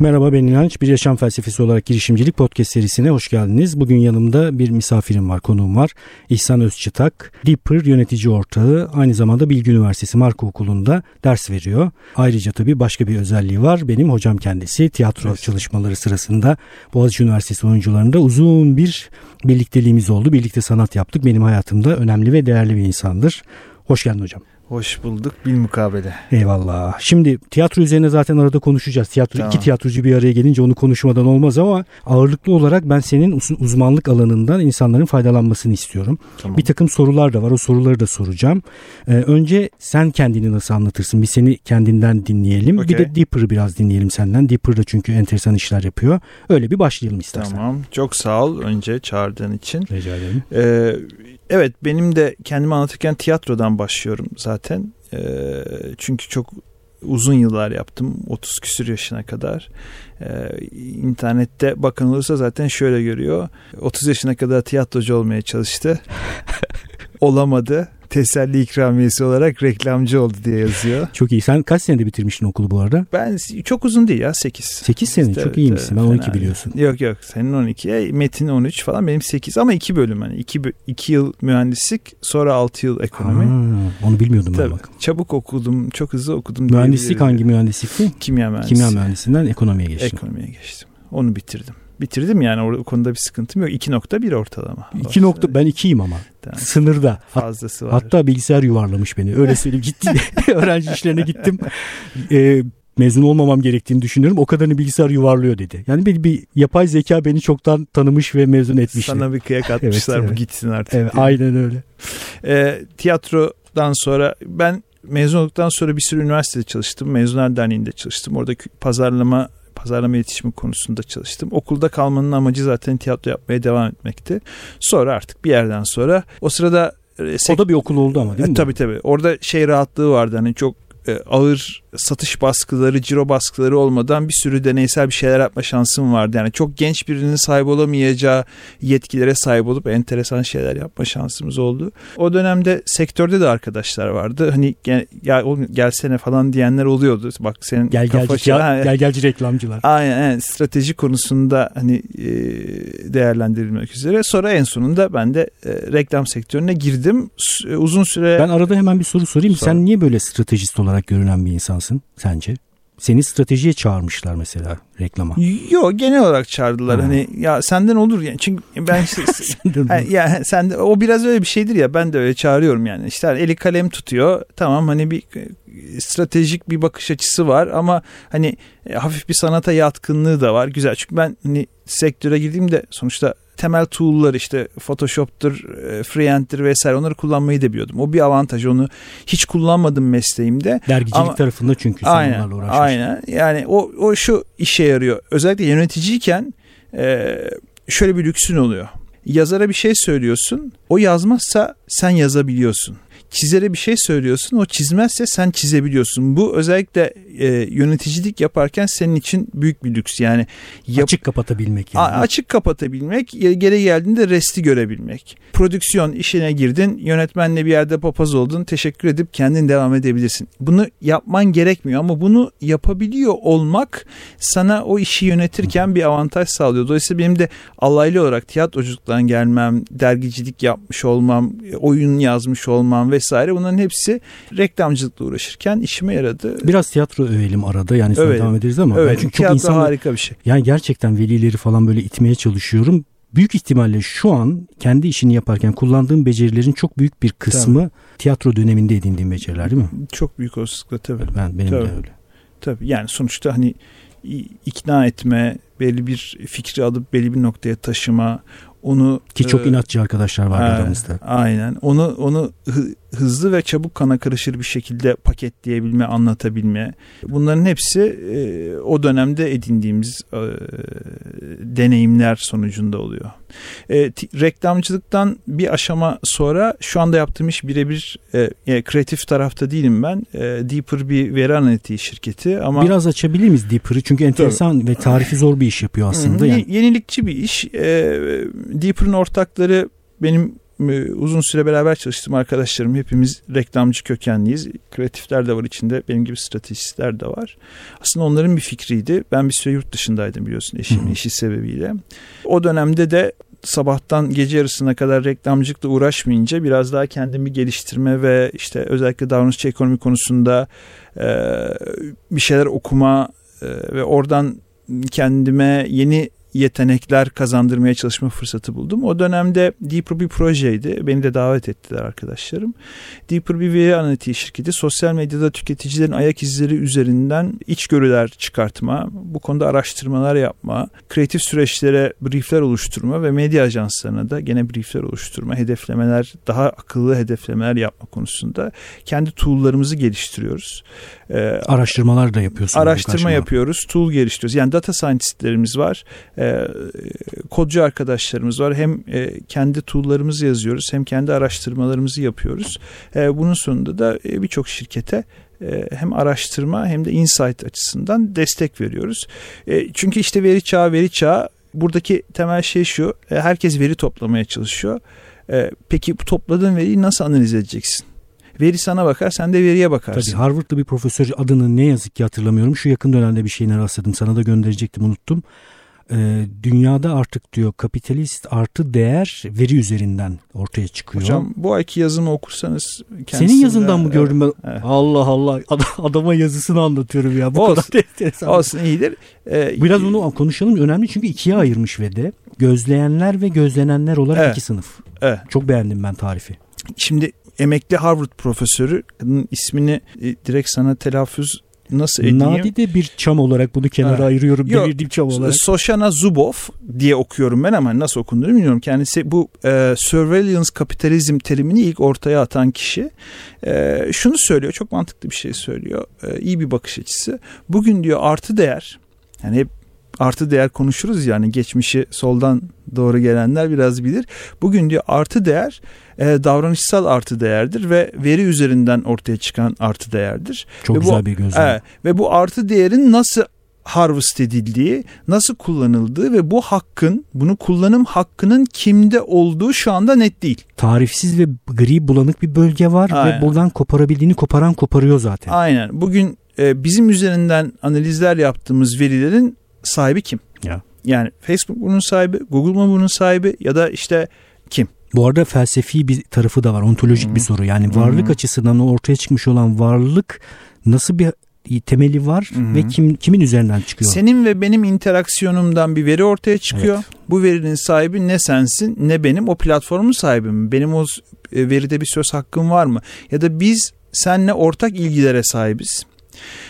Merhaba ben İnanç. Bir Yaşam Felsefesi olarak girişimcilik podcast serisine hoş geldiniz. Bugün yanımda bir misafirim var, konuğum var. İhsan Özçıtak, Deeper yönetici ortağı. Aynı zamanda Bilgi Üniversitesi Marka Okulu'nda ders veriyor. Ayrıca tabii başka bir özelliği var. Benim hocam kendisi tiyatro evet. çalışmaları sırasında Boğaziçi Üniversitesi oyuncularında uzun bir birlikteliğimiz oldu. Birlikte sanat yaptık. Benim hayatımda önemli ve değerli bir insandır. Hoş geldin hocam. Hoş bulduk bil mukabele. Eyvallah. Şimdi tiyatro üzerine zaten arada konuşacağız. Tiyatro tamam. iki tiyatrocu bir araya gelince onu konuşmadan olmaz ama ağırlıklı olarak ben senin uzmanlık alanından insanların faydalanmasını istiyorum. Tamam. Bir takım sorular da var. O soruları da soracağım. Ee, önce sen kendini nasıl anlatırsın? Bir seni kendinden dinleyelim. Okay. Bir de Deeper'ı biraz dinleyelim senden. Deeper da çünkü enteresan işler yapıyor. Öyle bir başlayalım istersen. Tamam. Çok sağ ol önce çağırdığın için. Rica ederim. Ee, Evet benim de kendimi anlatırken tiyatrodan başlıyorum zaten. E, çünkü çok uzun yıllar yaptım 30 küsür yaşına kadar. Ee, internette bakın olursa zaten şöyle görüyor. 30 yaşına kadar tiyatrocu olmaya çalıştı. Olamadı teselli ikramiyesi olarak reklamcı oldu diye yazıyor. Çok iyi. Sen kaç senede bitirmiştin okulu bu arada? Ben çok uzun değil ya 8. 8 sene işte, çok iyiymişsin. Ben 12 biliyorsun. Yok yok senin 12. Metin 13 falan benim 8 ama 2 bölüm hani 2 2 yıl mühendislik sonra 6 yıl ekonomi. Ha, onu bilmiyordum Tabii, ben bak. Çabuk okudum, çok hızlı okudum. Mühendislik hangi mühendislikti? Kimya mühendisliği. Kimya mühendisliğinden ekonomiye geçtim. Ekonomiye geçtim. Onu bitirdim bitirdim yani o konuda bir sıkıntım yok. 2.1 ortalama. 2 nokta ben 2'yim ama. Tamam. Sınırda. Fazlası var. Hatta bilgisayar yuvarlamış beni. Öyle söyleyeyim. Gittim öğrenci işlerine gittim. Ee, mezun olmamam gerektiğini düşünüyorum. O kadarını bilgisayar yuvarlıyor dedi. Yani bir, bir yapay zeka beni çoktan tanımış ve mezun etmiş. Sana bir kıyak atmışlar evet, bu evet. gitsin artık. Evet, aynen öyle. E, tiyatrodan sonra ben mezun olduktan sonra bir sürü üniversitede çalıştım. Mezunlar Derneği'nde çalıştım. Orada pazarlama pazarlama iletişimi konusunda çalıştım. Okulda kalmanın amacı zaten tiyatro yapmaya devam etmekti. Sonra artık bir yerden sonra o sırada e, o da bir okul oldu ama değil mi? E, tabii tabii. Orada şey rahatlığı vardı. Hani çok e, ağır satış baskıları, ciro baskıları olmadan bir sürü deneysel bir şeyler yapma şansım vardı. Yani çok genç birinin sahip olamayacağı yetkilere sahip olup enteresan şeyler yapma şansımız oldu. O dönemde sektörde de arkadaşlar vardı. Hani gel, oğlum gelsene falan diyenler oluyordu. Bak senin gel gelci, ya, gel gelci reklamcılar. Aynen, yani strateji konusunda hani e, değerlendirilmek üzere. Sonra en sonunda ben de e, reklam sektörüne girdim. Uzun süre Ben arada hemen bir soru sorayım. Sor. Sen niye böyle stratejist olarak görünen bir insan insansın sence? Seni stratejiye çağırmışlar mesela reklama. Yok genel olarak çağırdılar. Ha. Hani ya senden olur yani. Çünkü ben işte, yani, ya sen de, o biraz öyle bir şeydir ya. Ben de öyle çağırıyorum yani. İşte eli kalem tutuyor. Tamam hani bir stratejik bir bakış açısı var ama hani e, hafif bir sanata yatkınlığı da var. Güzel. Çünkü ben hani sektöre girdiğimde sonuçta temel tool'lar işte Photoshop'tur, e, Freehand'tir vesaire onları kullanmayı da biliyordum. O bir avantaj. Onu hiç kullanmadım mesleğimde. Dergicilik Ama, tarafında çünkü sen aynen, onlarla uğraşmışsın. Aynen. Yani o, o şu işe yarıyor. Özellikle yöneticiyken e, şöyle bir lüksün oluyor. Yazara bir şey söylüyorsun. O yazmazsa sen yazabiliyorsun çizere bir şey söylüyorsun o çizmezse sen çizebiliyorsun. Bu özellikle e, yöneticilik yaparken senin için büyük bir lüks yani. Yap, açık kapatabilmek yani. açık kapatabilmek geri geldiğinde resti görebilmek. Prodüksiyon işine girdin yönetmenle bir yerde papaz oldun teşekkür edip kendin devam edebilirsin. Bunu yapman gerekmiyor ama bunu yapabiliyor olmak sana o işi yönetirken bir avantaj sağlıyor. Dolayısıyla benim de alaylı olarak tiyatroculuktan gelmem, dergicilik yapmış olmam, oyun yazmış olmam ve vesaire bunların hepsi reklamcılıkla uğraşırken işime yaradı. Biraz tiyatro övelim arada yani sonra devam ederiz ama. Evet, çünkü tiyatro çok insanlar, harika bir şey. Yani gerçekten velileri falan böyle itmeye çalışıyorum. Büyük ihtimalle şu an kendi işini yaparken kullandığım becerilerin çok büyük bir kısmı tabii. tiyatro döneminde edindiğim beceriler değil mi? Çok büyük olasılıkla tabii. Ben, benim tabii. de öyle. Tabii yani sonuçta hani ikna etme, belli bir fikri alıp belli bir noktaya taşıma, onu ki çok e, inatçı arkadaşlar var aramızda. Aynen. Onu onu hızlı ve çabuk kana karışır bir şekilde paketleyebilme, anlatabilme. Bunların hepsi e, o dönemde edindiğimiz e, deneyimler sonucunda oluyor. E, reklamcılıktan bir aşama sonra şu anda yaptığım iş birebir e, yani kreatif tarafta değilim ben. E, Deeper bir veri analitiği şirketi ama biraz açabilir miyiz Deeper'ı? Çünkü enteresan Tabii. ve tarifi zor bir iş yapıyor aslında. Yani. Yenilikçi bir iş. E, Deeper'ın ortakları benim e, uzun süre beraber çalıştığım arkadaşlarım hepimiz reklamcı kökenliyiz. Kreatifler de var içinde. Benim gibi stratejistler de var. Aslında onların bir fikriydi. Ben bir süre yurt dışındaydım biliyorsun eşimin işi sebebiyle. O dönemde de sabahtan gece yarısına kadar reklamcılıkla uğraşmayınca biraz daha kendimi geliştirme ve işte özellikle davranışçı ekonomi konusunda e, bir şeyler okuma e, ve oradan kendime yeni yetenekler kazandırmaya çalışma fırsatı buldum. O dönemde Deeper bir projeydi. Beni de davet ettiler arkadaşlarım. Deeper bir veri analitiği şirketi sosyal medyada tüketicilerin ayak izleri üzerinden içgörüler çıkartma, bu konuda araştırmalar yapma, kreatif süreçlere briefler oluşturma ve medya ajanslarına da gene briefler oluşturma, hedeflemeler, daha akıllı hedeflemeler yapma konusunda kendi tool'larımızı geliştiriyoruz. Ee, araştırmalar da yapıyorsunuz. Araştırma yapıyoruz, tool geliştiriyoruz. Yani data scientistlerimiz var e, kodcu arkadaşlarımız var. Hem e, kendi tool'larımızı yazıyoruz hem kendi araştırmalarımızı yapıyoruz. E, bunun sonunda da e, birçok şirkete e, hem araştırma hem de insight açısından destek veriyoruz. E, çünkü işte veri çağı veri çağı buradaki temel şey şu e, herkes veri toplamaya çalışıyor. Peki bu topladığın veriyi nasıl analiz edeceksin? Veri sana bakar sen de veriye bakarsın. Tabii Harvard'da bir profesör adını ne yazık ki hatırlamıyorum. Şu yakın dönemde bir şeyine rastladım sana da gönderecektim unuttum e, dünyada artık diyor kapitalist artı değer veri üzerinden ortaya çıkıyor. Hocam bu ayki yazımı okursanız Senin yazından mı gördüm ben? Evet. Allah Allah adama yazısını anlatıyorum ya. Bu olsun, kadar enteresan. Olsun iyidir. Ee, Biraz onu konuşalım. Önemli çünkü ikiye ayırmış ve de gözleyenler ve gözlenenler olarak evet. iki sınıf. Evet. Çok beğendim ben tarifi. Şimdi emekli Harvard profesörü ismini e, direkt sana telaffuz nasıl edeyim? Nadide bir çam olarak bunu kenara ha. ayırıyorum. Yok, belirli çam olarak. Soshana Zuboff diye okuyorum ben ama nasıl okunduğunu bilmiyorum. Kendisi bu e, surveillance kapitalizm terimini ilk ortaya atan kişi. E, şunu söylüyor çok mantıklı bir şey söylüyor. E, iyi bir bakış açısı. Bugün diyor artı değer yani hep artı değer konuşuruz yani geçmişi soldan doğru gelenler biraz bilir. Bugün diyor artı değer e, davranışsal artı değerdir ve veri üzerinden ortaya çıkan artı değerdir. Çok ve güzel bu, bir gözlem. E, ve bu artı değerin nasıl harvest edildiği, nasıl kullanıldığı ve bu hakkın, bunu kullanım hakkının kimde olduğu şu anda net değil. Tarifsiz ve gri bulanık bir bölge var Aynen. ve buradan koparabildiğini koparan koparıyor zaten. Aynen. Bugün e, bizim üzerinden analizler yaptığımız verilerin sahibi kim? Ya. Yani Facebook bunun sahibi, Google mu bunun sahibi ya da işte kim? Bu arada felsefi bir tarafı da var. Ontolojik hmm. bir soru. Yani varlık hmm. açısından ortaya çıkmış olan varlık nasıl bir temeli var hmm. ve kim kimin üzerinden çıkıyor? Senin ve benim interaksiyonumdan bir veri ortaya çıkıyor. Evet. Bu verinin sahibi ne sensin ne benim o platformun sahibi mi? Benim o e, veride bir söz hakkım var mı? Ya da biz seninle ortak ilgilere sahibiz.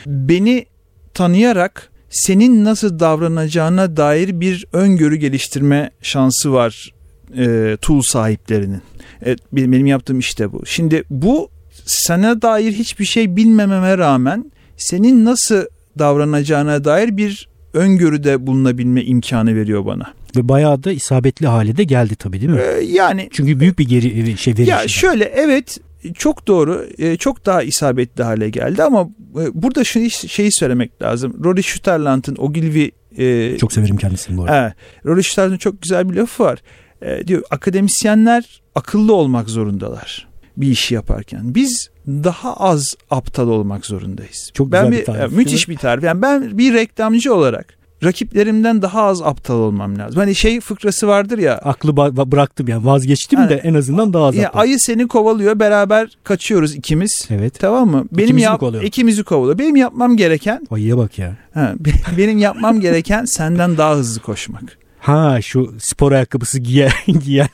Beni tanıyarak senin nasıl davranacağına dair bir öngörü geliştirme şansı var e, tool sahiplerinin. Evet, benim yaptığım işte bu. Şimdi bu sana dair hiçbir şey bilmememe rağmen senin nasıl davranacağına dair bir öngörüde bulunabilme imkanı veriyor bana. Ve bayağı da isabetli hale de geldi tabii değil mi? Ee, yani çünkü büyük bir geri şey verici. Ya şöyle evet çok doğru e, çok daha isabetli hale geldi ama e, burada şu şeyi söylemek lazım. Rory Schutterland'ın Ogilvy e, çok severim kendisini bu arada. E, Rory Schutterland'ın çok güzel bir lafı var. E, diyor akademisyenler akıllı olmak zorundalar bir işi yaparken. Biz daha az aptal olmak zorundayız. Çok ben güzel bir, bir tarif. Müthiş bir tarif. Yani ben bir reklamcı olarak rakiplerimden daha az aptal olmam lazım. Hani şey fıkrası vardır ya. Aklı bıraktım yani vazgeçtim yani, de en azından daha az ya aptal. Ayı seni kovalıyor beraber kaçıyoruz ikimiz. Evet. Tamam mı? Benim ikimizi yap, kovalıyor? ikimizi kovalıyor. Benim yapmam gereken. Ayıya bak ya. Ha, benim yapmam gereken senden daha hızlı koşmak. Ha şu spor ayakkabısı giyen. giyen.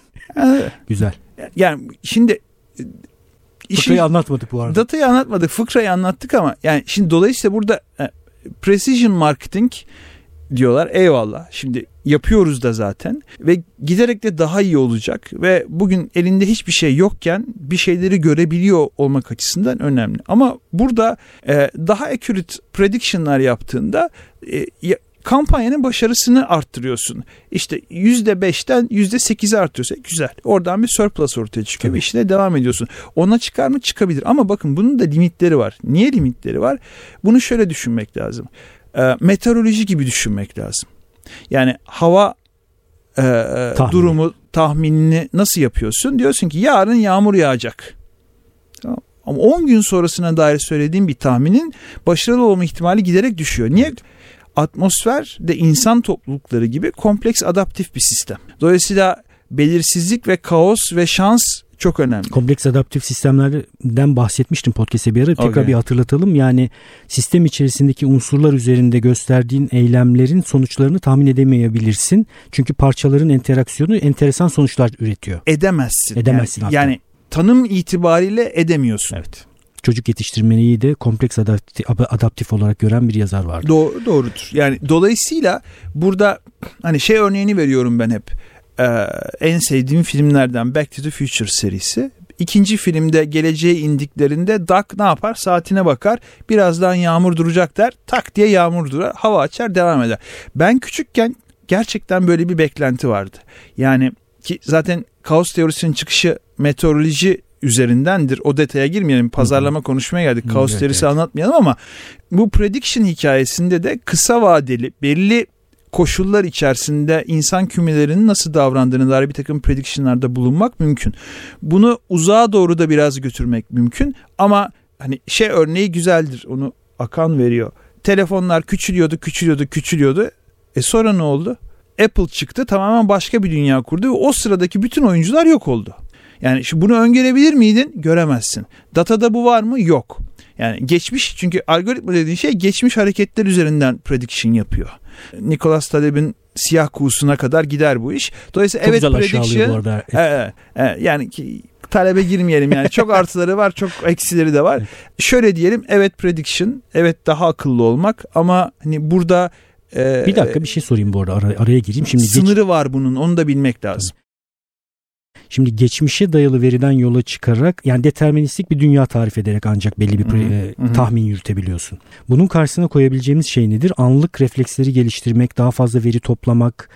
Güzel. Yani şimdi işi, Fıkrayı anlatmadık bu arada. Datayı anlatmadık. Fıkrayı anlattık ama yani şimdi dolayısıyla burada e, precision marketing diyorlar. Eyvallah. Şimdi yapıyoruz da zaten ve giderek de daha iyi olacak ve bugün elinde hiçbir şey yokken bir şeyleri görebiliyor olmak açısından önemli. Ama burada e, daha accurate prediction'lar yaptığında e, kampanyanın başarısını arttırıyorsun. İşte %5'ten %8'e artıyorsa güzel. Oradan bir surplus ortaya çıkıyor ve işine devam ediyorsun. Ona çıkar mı? Çıkabilir. Ama bakın bunun da limitleri var. Niye limitleri var? Bunu şöyle düşünmek lazım e, meteoroloji gibi düşünmek lazım. Yani hava e, e durumu tahminini nasıl yapıyorsun? Diyorsun ki yarın yağmur yağacak. Tamam. Ama 10 gün sonrasına dair söylediğim bir tahminin başarılı olma ihtimali giderek düşüyor. Niye? Atmosfer de insan toplulukları gibi kompleks adaptif bir sistem. Dolayısıyla belirsizlik ve kaos ve şans çok önemli. Kompleks adaptif sistemlerden bahsetmiştim podcast'e bir ara. Tekrar okay. bir hatırlatalım. Yani sistem içerisindeki unsurlar üzerinde gösterdiğin eylemlerin sonuçlarını tahmin edemeyebilirsin. Çünkü parçaların interaksiyonu enteresan sonuçlar üretiyor. Edemezsin. Edemezsin yani, yani tanım itibariyle edemiyorsun. Evet çocuk yetiştirmeyi de kompleks adaptif, adaptif olarak gören bir yazar vardı. Doğru, doğrudur. Yani dolayısıyla burada hani şey örneğini veriyorum ben hep e, en sevdiğim filmlerden Back to the Future serisi. İkinci filmde geleceğe indiklerinde Doc ne yapar? Saatine bakar. Birazdan yağmur duracak der. Tak diye yağmur durar. Hava açar devam eder. Ben küçükken gerçekten böyle bir beklenti vardı. Yani ki zaten kaos teorisinin çıkışı meteoroloji üzerindendir. O detaya girmeyelim. Pazarlama konuşmaya geldik. Kaos evet, teorisi evet. anlatmayalım ama bu prediction hikayesinde de kısa vadeli belli koşullar içerisinde insan kümelerinin nasıl davrandığını dair bir takım predictionlarda bulunmak mümkün. Bunu uzağa doğru da biraz götürmek mümkün ama hani şey örneği güzeldir onu Akan veriyor. Telefonlar küçülüyordu, küçülüyordu, küçülüyordu. E sonra ne oldu? Apple çıktı tamamen başka bir dünya kurdu ve o sıradaki bütün oyuncular yok oldu. Yani şu bunu öngörebilir miydin? Göremezsin. Datada bu var mı? Yok. Yani geçmiş çünkü algoritma dediğin şey geçmiş hareketler üzerinden prediction yapıyor. Nicholas Taleb'in siyah kuğusuna kadar gider bu iş. Dolayısıyla çok evet prediction. Bu arada. Evet, evet, yani ki, talebe girmeyelim yani. Çok artıları var, çok eksileri de var. Şöyle diyelim, evet prediction, evet daha akıllı olmak ama hani burada e, bir dakika bir şey sorayım bu arada araya, araya gireyim. Şimdi sınırı geç... var bunun onu da bilmek lazım. Şimdi geçmişe dayalı veriden yola çıkarak yani deterministik bir dünya tarif ederek ancak belli bir pre, tahmin yürütebiliyorsun. Bunun karşısına koyabileceğimiz şey nedir? Anlık refleksleri geliştirmek, daha fazla veri toplamak,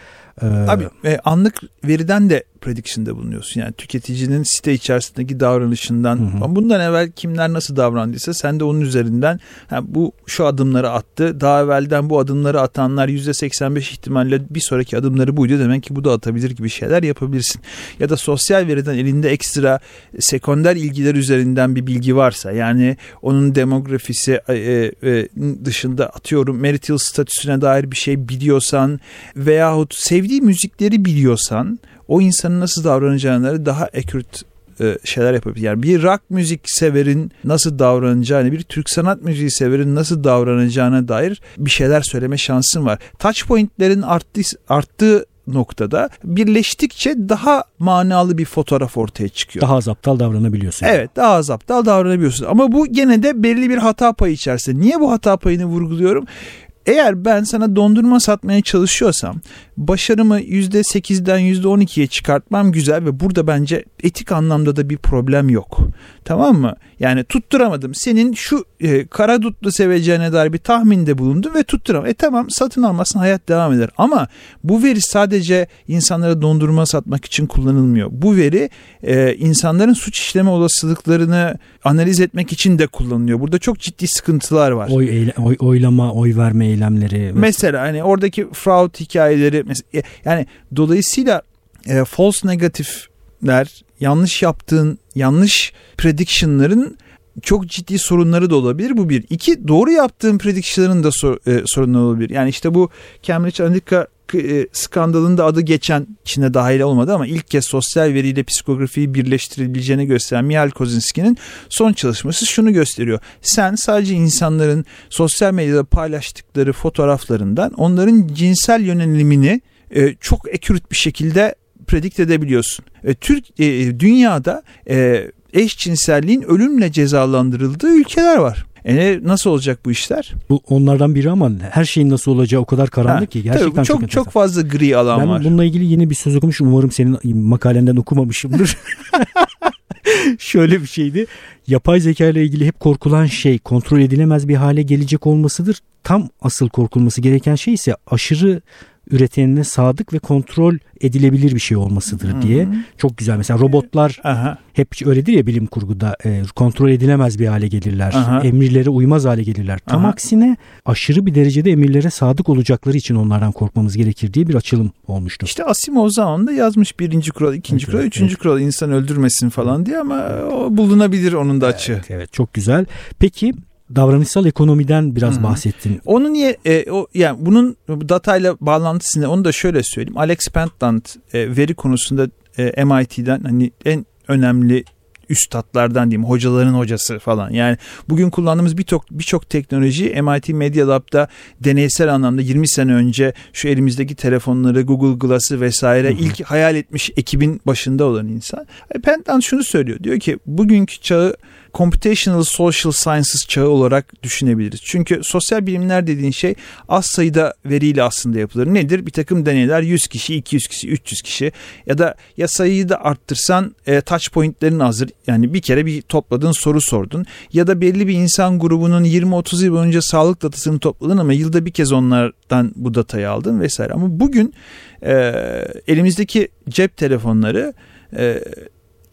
ee, Abi e, anlık veriden de prediction'da bulunuyorsun. Yani tüketicinin site içerisindeki davranışından hı hı. bundan evvel kimler nasıl davrandıysa sen de onun üzerinden ha, bu şu adımları attı. Daha evvelden bu adımları atanlar %85 ihtimalle bir sonraki adımları buydu. Demek ki bu da atabilir gibi şeyler yapabilirsin. Ya da sosyal veriden elinde ekstra sekonder ilgiler üzerinden bir bilgi varsa yani onun demografisi e, e, dışında atıyorum marital statüsüne dair bir şey biliyorsan veyahut sevdiği müzikleri biliyorsan o insanın nasıl davranacağını daha ekürt e, şeyler yapabilir. Yani bir rock müzik severin nasıl davranacağını, bir Türk sanat müziği severin nasıl davranacağına dair bir şeyler söyleme şansın var. Touch point'lerin arttı, arttığı noktada birleştikçe daha manalı bir fotoğraf ortaya çıkıyor. Daha az aptal davranabiliyorsun. Evet daha az aptal davranabiliyorsun. Ama bu gene de belli bir hata payı içerisinde. Niye bu hata payını vurguluyorum? Eğer ben sana dondurma satmaya çalışıyorsam başarımı %8'den %12'ye çıkartmam güzel ve burada bence etik anlamda da bir problem yok. Tamam mı? Yani tutturamadım. Senin şu e, kara dutlu seveceğine dair bir tahminde bulundum ve tutturamadım. E tamam satın almasın hayat devam eder. Ama bu veri sadece insanlara dondurma satmak için kullanılmıyor. Bu veri e, insanların suç işleme olasılıklarını analiz etmek için de kullanılıyor. Burada çok ciddi sıkıntılar var. Oy, eyle, oy oylama, oy verme eylemleri. Mesela, mesela hani oradaki fraud hikayeleri e, yani dolayısıyla e, false negatifler yanlış yaptığın yanlış prediction'ların çok ciddi sorunları da olabilir. Bu bir. İki doğru yaptığın prediction'ların da sor, e, sorunları olabilir. Yani işte bu Cambridge Analytica skandalında adı geçen içine dahil olmadı ama ilk kez sosyal veriyle psikografiyi birleştirebileceğini gösteren Mihail Kozinski'nin son çalışması şunu gösteriyor. Sen sadece insanların sosyal medyada paylaştıkları fotoğraflarından onların cinsel yönelimini e, çok ekürt bir şekilde predikt edebiliyorsun. E, Türk e, dünyada e, eşcinselliğin ölümle cezalandırıldığı ülkeler var. E nasıl olacak bu işler? Bu onlardan biri ama her şeyin nasıl olacağı o kadar karanlık ha, ki gerçekten tabii, çok çok, çok fazla gri alan ben var. Ben bununla ilgili yeni bir söz okumuşum. Umarım senin makalenden okumamışımdır. Şöyle bir şeydi. Yapay zeka ile ilgili hep korkulan şey kontrol edilemez bir hale gelecek olmasıdır. Tam asıl korkulması gereken şey ise aşırı üretenine sadık ve kontrol edilebilir bir şey olmasıdır hmm. diye. Çok güzel. Mesela robotlar Aha. hep öyledir ya bilim kurguda e, kontrol edilemez bir hale gelirler. Aha. Emirlere uymaz hale gelirler. Tam Aha. aksine aşırı bir derecede emirlere sadık olacakları için onlardan korkmamız gerekir diye bir açılım olmuştu. İşte Asimov zamanında yazmış birinci kural, ikinci evet, kural, üçüncü evet. kural insan öldürmesin falan diye ama o bulunabilir onun da açığı. Evet, evet çok güzel. Peki davranışsal ekonomiden biraz hmm. bahsettin. Onu niye e, o yani bunun datayla bağlantısını onu da şöyle söyleyeyim. Alex Pentland e, veri konusunda e, MIT'den hani en önemli üstadlardan diyeyim hocaların hocası falan. Yani bugün kullandığımız birçok birçok teknoloji MIT Media Lab'da deneysel anlamda 20 sene önce şu elimizdeki telefonları Google Glass'ı vesaire ilk hayal etmiş ekibin başında olan insan. E, Pentland şunu söylüyor. Diyor ki bugünkü çağı computational social sciences çağı olarak düşünebiliriz. Çünkü sosyal bilimler dediğin şey az sayıda veriyle aslında yapılır. Nedir? Bir takım deneyler 100 kişi, 200 kişi, 300 kişi ya da ya sayıyı da arttırsan e, touch pointlerin hazır. Yani bir kere bir topladın soru sordun ya da belli bir insan grubunun 20-30 yıl boyunca sağlık datasını topladın ama yılda bir kez onlardan bu datayı aldın vesaire. Ama bugün e, elimizdeki cep telefonları e,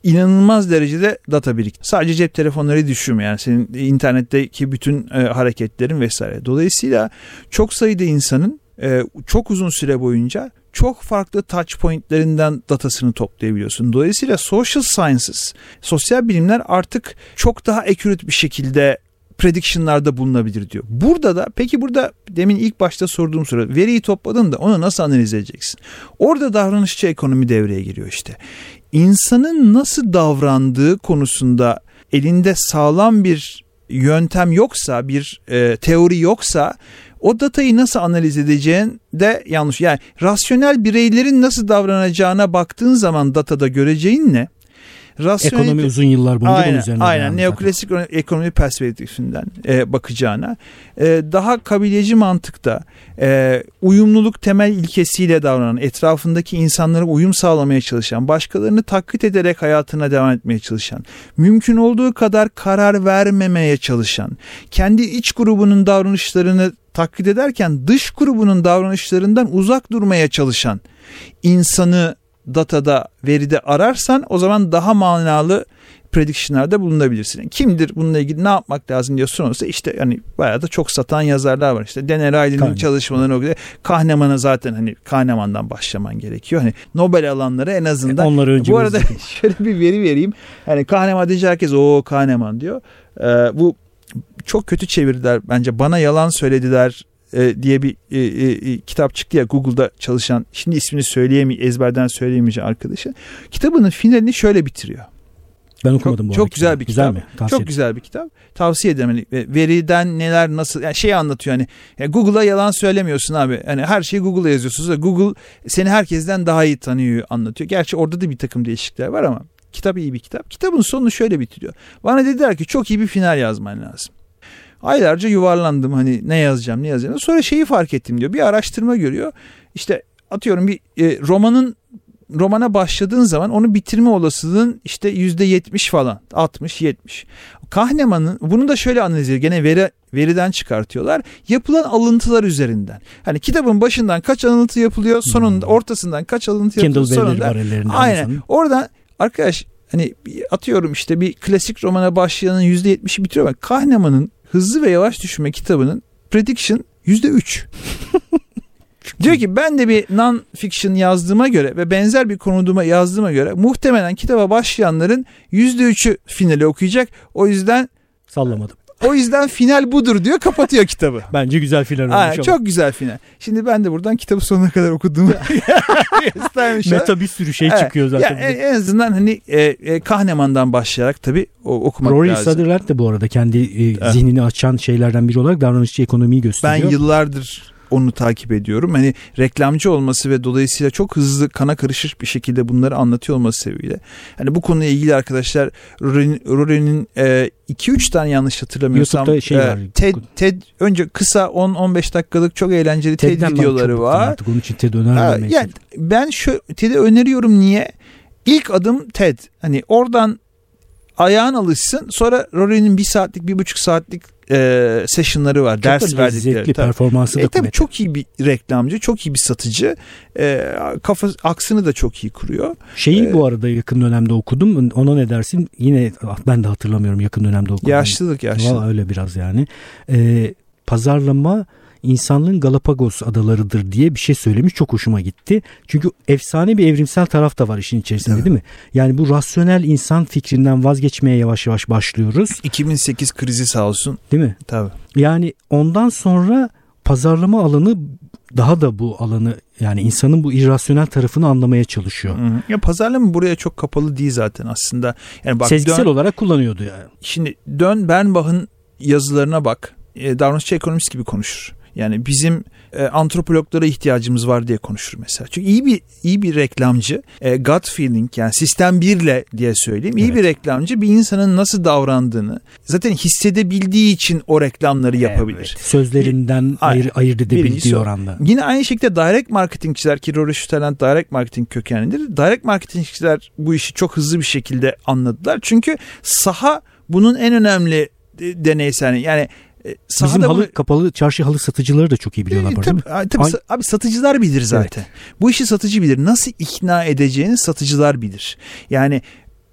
inanılmaz derecede data birik. Sadece cep telefonları düşürme yani senin internetteki bütün e, hareketlerin vesaire. Dolayısıyla çok sayıda insanın e, çok uzun süre boyunca çok farklı touch pointlerinden datasını toplayabiliyorsun. Dolayısıyla social sciences, sosyal bilimler artık çok daha accurate bir şekilde prediction'larda bulunabilir diyor. Burada da peki burada demin ilk başta sorduğum soru veriyi topladın da onu nasıl analiz edeceksin? Orada davranışçı ekonomi devreye giriyor işte insanın nasıl davrandığı konusunda elinde sağlam bir yöntem yoksa, bir e, teori yoksa o datayı nasıl analiz edeceğin de yanlış. Yani rasyonel bireylerin nasıl davranacağına baktığın zaman datada göreceğin ne? Rasyonel... Ekonomi uzun yıllar boyunca aynen, bunun üzerine. Aynen neoklasik zaten. ekonomi perspektifinden e, bakacağına e, daha kabileci mantıkta e, uyumluluk temel ilkesiyle davranan, etrafındaki insanlara uyum sağlamaya çalışan, başkalarını taklit ederek hayatına devam etmeye çalışan, mümkün olduğu kadar karar vermemeye çalışan, kendi iç grubunun davranışlarını taklit ederken dış grubunun davranışlarından uzak durmaya çalışan insanı datada, veride ararsan o zaman daha manalı prediction'larda bulunabilirsin. Kimdir bununla ilgili ne yapmak lazım diye sorulursa işte hani bayağı da çok satan yazarlar var. İşte Dene Riley'nin çalışmalarını okuyor. Kahneman'a zaten hani Kahneman'dan başlaman gerekiyor. Hani Nobel alanları en azından. E, onları önce Bu arada şöyle bir veri vereyim. Hani Kahneman deyince herkes o Kahneman diyor. Ee, bu çok kötü çevirdiler bence. Bana yalan söylediler e, diye bir e, e, e, kitap çıktı ya Google'da çalışan şimdi ismini söyleyemeyeceğim ezberden söyleyemeyeceğim arkadaşı. Kitabının finalini şöyle bitiriyor. Ben okumadım çok, bu Çok güzel bir güzel kitap. Mi? Tavsiye çok güzel bir kitap. Tavsiye ederim. Yani veriden neler nasıl yani şey anlatıyor hani yani Google'a yalan söylemiyorsun abi. Hani her şeyi Google'a yazıyorsunuz. Google seni herkesten daha iyi tanıyor anlatıyor. Gerçi orada da bir takım değişiklikler var ama kitap iyi bir kitap. Kitabın sonu şöyle bitiriyor. Bana dediler ki çok iyi bir final yazman lazım. Aylarca yuvarlandım hani ne yazacağım ne yazacağım. Sonra şeyi fark ettim diyor. Bir araştırma görüyor. İşte atıyorum bir e, romanın romana başladığın zaman onu bitirme olasılığın işte yüzde yetmiş falan 60 70. Kahneman'ın bunu da şöyle analiz ediyor. Gene veri, veriden çıkartıyorlar. Yapılan alıntılar üzerinden. Hani kitabın başından kaç alıntı yapılıyor sonunda hmm. ortasından kaç alıntı yapılıyor sonunda. Aynen. Oradan arkadaş hani atıyorum işte bir klasik romana başlayanın yüzde yetmişi bitiriyor. Kahneman'ın Hızlı ve Yavaş Düşme kitabının prediction yüzde üç. Diyor ki ben de bir non-fiction yazdığıma göre ve benzer bir konuduma yazdığıma göre muhtemelen kitaba başlayanların yüzde üçü finali okuyacak. O yüzden sallamadım. O yüzden final budur diyor kapatıyor kitabı. Bence güzel final olmuş Aa, Çok güzel final. Şimdi ben de buradan kitabı sonuna kadar okuduğumu Meta bir sürü şey evet. çıkıyor zaten. Ya, en azından hani e, e, Kahneman'dan başlayarak tabii o, okumak Rory lazım. Rory Sutherland de bu arada kendi e, zihnini açan şeylerden biri olarak davranışçı ekonomiyi gösteriyor. Ben yıllardır onu takip ediyorum. Hani reklamcı olması ve dolayısıyla çok hızlı kana karışır bir şekilde bunları anlatıyor olması sebebiyle. Hani bu konuyla ilgili arkadaşlar Rory'nin 2-3 e, tane yanlış hatırlamıyorsam YouTube'da şey e, var. TED, TED önce kısa 10-15 dakikalık çok eğlenceli TED videoları var. Artık onun için TED önermem. Yani ben şu TED'i öneriyorum niye? İlk adım TED. Hani oradan ayağın alışsın. Sonra Rory'nin bir saatlik, bir buçuk saatlik e, session'ları var. Çok ders da verdikleri. Tabii. performansı da E, tabii çok iyi bir reklamcı, çok iyi bir satıcı. E, kafa aksını da çok iyi kuruyor. Şeyi Ee, bu arada yakın dönemde okudum. Ona ne dersin? Yine ah, ben de hatırlamıyorum yakın dönemde okudum. Yaşlılık yaşlılık. Valla öyle biraz yani. Ee, pazarlama insanlığın Galapagos adalarıdır diye bir şey söylemiş. Çok hoşuma gitti. Çünkü efsane bir evrimsel taraf da var işin içerisinde Evet. değil mi? Yani bu rasyonel insan fikrinden vazgeçmeye yavaş yavaş başlıyoruz. 2008 krizi sağ olsun. Değil mi? Tabii. Yani ondan sonra pazarlama alanı daha da bu alanı yani insanın bu irrasyonel tarafını anlamaya çalışıyor. Hı hı. Ya pazarlama buraya çok kapalı değil zaten aslında. Yani bak Sezgisel dön, olarak kullanıyordu yani. şimdi dön Bernbach'ın yazılarına bak. E, davranışçı ekonomist gibi konuşur. Yani bizim e, antropologlara ihtiyacımız var diye konuşur mesela. Çünkü iyi bir iyi bir reklamcı, e, gut feeling yani sistem birle diye söyleyeyim. iyi Evet. bir reklamcı bir insanın nasıl davrandığını zaten hissedebildiği için o reklamları yapabilir. Evet, Sözlerinden Ay- ayır, ayırt edebildiği oranda. Yine aynı şekilde direct marketingçiler ki Rory Sutherland direct marketing kökenlidir. Direct marketingçiler bu işi çok hızlı bir şekilde anladılar. Çünkü saha bunun en önemli e, deneysel yani e, Bizim halı bunu- kapalı çarşı halı satıcıları da çok iyi biliyorlar. E, arada, değil tabii, mi? a- tabii Ay- sa- abi satıcılar bilir zaten. Bu işi satıcı bilir. Nasıl ikna edeceğini satıcılar bilir. Yani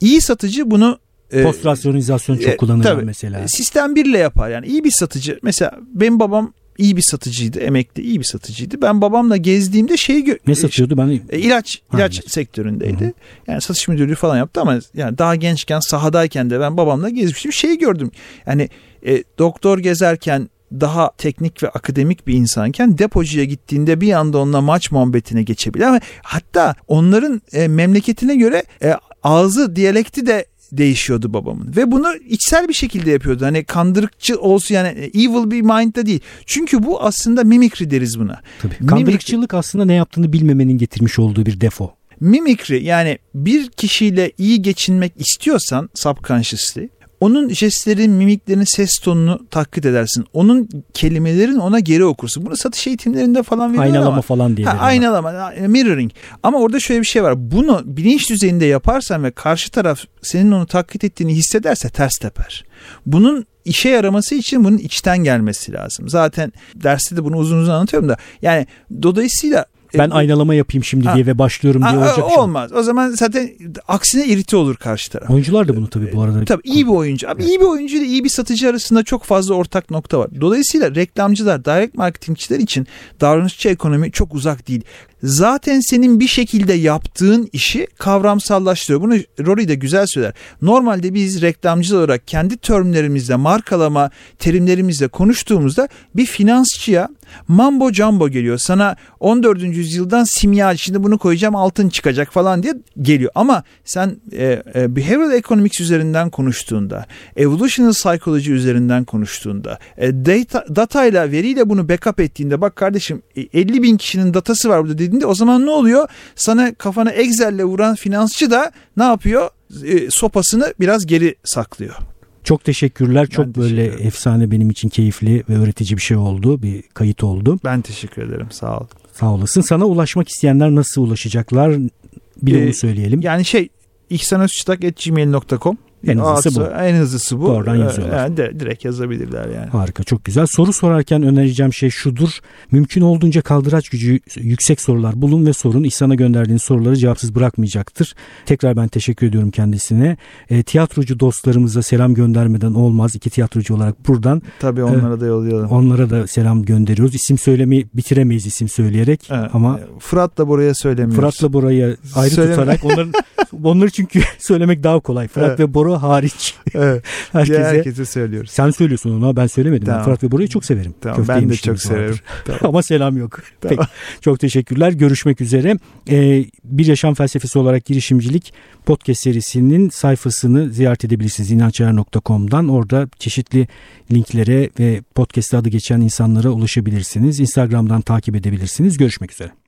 iyi satıcı bunu e, Post rasyonizasyon çok e, kullanırlar tabii. mesela. Sistem birle yapar. Yani iyi bir satıcı. Mesela benim babam iyi bir satıcıydı. Emekli iyi bir satıcıydı. Ben babamla gezdiğimde şeyi gö- Ne satıyordu ben? e, ilaç Ha, ilaç ilaç. sektöründeydi. Hı. Yani satış müdürlüğü falan yaptı ama yani daha gençken sahadayken de ben babamla gezmiştim. Şeyi gördüm. Yani e, doktor gezerken daha teknik ve akademik bir insanken depocuya gittiğinde bir anda onunla maç muhabbetine geçebilir ama hatta onların e, memleketine göre e, ağzı diyalekti de değişiyordu babamın ve bunu içsel bir şekilde yapıyordu. Hani kandırıkçı olsun yani evil bir mind'da değil. Çünkü bu aslında mimikri deriz buna. Tabii. Kandırıkçılık aslında ne yaptığını bilmemenin getirmiş olduğu bir defo. Mimikri yani bir kişiyle iyi geçinmek istiyorsan subconsciously onun jestlerin, mimiklerin, ses tonunu taklit edersin. Onun kelimelerin ona geri okursun. Bunu satış eğitimlerinde falan veriyorlar Aynalama ama. falan diye. Ha, aynalama, mirroring. Ama orada şöyle bir şey var. Bunu bilinç düzeyinde yaparsan ve karşı taraf senin onu taklit ettiğini hissederse ters teper. Bunun işe yaraması için bunun içten gelmesi lazım. Zaten derste de bunu uzun uzun anlatıyorum da. Yani dolayısıyla Ben e, aynalama yapayım şimdi Ha. diye ve başlıyorum diye olacak şey. olmaz. O zaman zaten aksine irite olur karşı taraf. Oyuncular da bunu tabii bu arada. Tabii iyi bir oyuncu. Abi iyi bir oyuncu ile iyi bir satıcı arasında çok fazla ortak nokta var. Dolayısıyla reklamcılar, direct marketingçiler için davranışçı ekonomi çok uzak değil. Zaten senin bir şekilde yaptığın işi kavramsallaştırıyor. Bunu Rory de güzel söyler. Normalde biz reklamcı olarak kendi termlerimizle, markalama terimlerimizle konuştuğumuzda bir finansçıya mambo jumbo geliyor. Sana 14. yüzyıldan simya şimdi bunu koyacağım altın çıkacak falan diye geliyor. Ama sen e, e, behavioral economics üzerinden konuştuğunda, evolutional psychology üzerinden konuştuğunda, e, data, datayla, veriyle bunu backup ettiğinde bak kardeşim e, 50 bin kişinin datası var burada dediğinde o zaman ne oluyor? Sana kafana Excel'le vuran finansçı da ne yapıyor? E, sopasını biraz geri saklıyor. Çok teşekkürler. Çok Ben böyle teşekkür ederim. efsane benim için keyifli ve öğretici bir şey oldu. Bir kayıt oldu. Ben teşekkür ederim sağ ol. Sağ olasın. Sana ulaşmak isteyenler nasıl ulaşacaklar? Bir Ee, onu söyleyelim. Yani şey ihsanözçıtak.gmail.com En hızlısı bu. En hızlısı bu. Oradan Ee, yazıyorlar. Yani de- direkt yazabilirler yani. Harika çok güzel. Soru sorarken önereceğim şey şudur. Mümkün olduğunca kaldıraç gücü yüksek sorular bulun ve sorun. İhsan'a gönderdiğiniz soruları cevapsız bırakmayacaktır. Tekrar ben teşekkür ediyorum kendisine. E, tiyatrocu dostlarımıza selam göndermeden olmaz. İki tiyatrocu olarak buradan Tabii onlara da yollayalım. onlara da selam gönderiyoruz. İsim söylemeyi bitiremeyiz isim söyleyerek Evet. ama Fırat'la buraya söylemiyoruz. Fırat'la Bora'yı ayrı Söyleme. tutarak onların onları çünkü söylemek daha kolay. Fırat Evet. ve Bora hariç Evet. herkese. Herkese söylüyoruz. Sen söylüyorsun onu ben söylemedim. Ben Tamam. Fırat ve Bora'yı çok severim. Tamam, Köfte ben de çok severim. vardır. Ama selam yok. Tamam. Peki, çok teşekkürler. Görüşmek üzere. Ee, bir yaşam felsefesi olarak girişimcilik podcast serisinin sayfasını ziyaret edebilirsiniz inançer.com'dan. Orada çeşitli linklere ve podcast'te adı geçen insanlara ulaşabilirsiniz. Instagram'dan takip edebilirsiniz. Görüşmek üzere.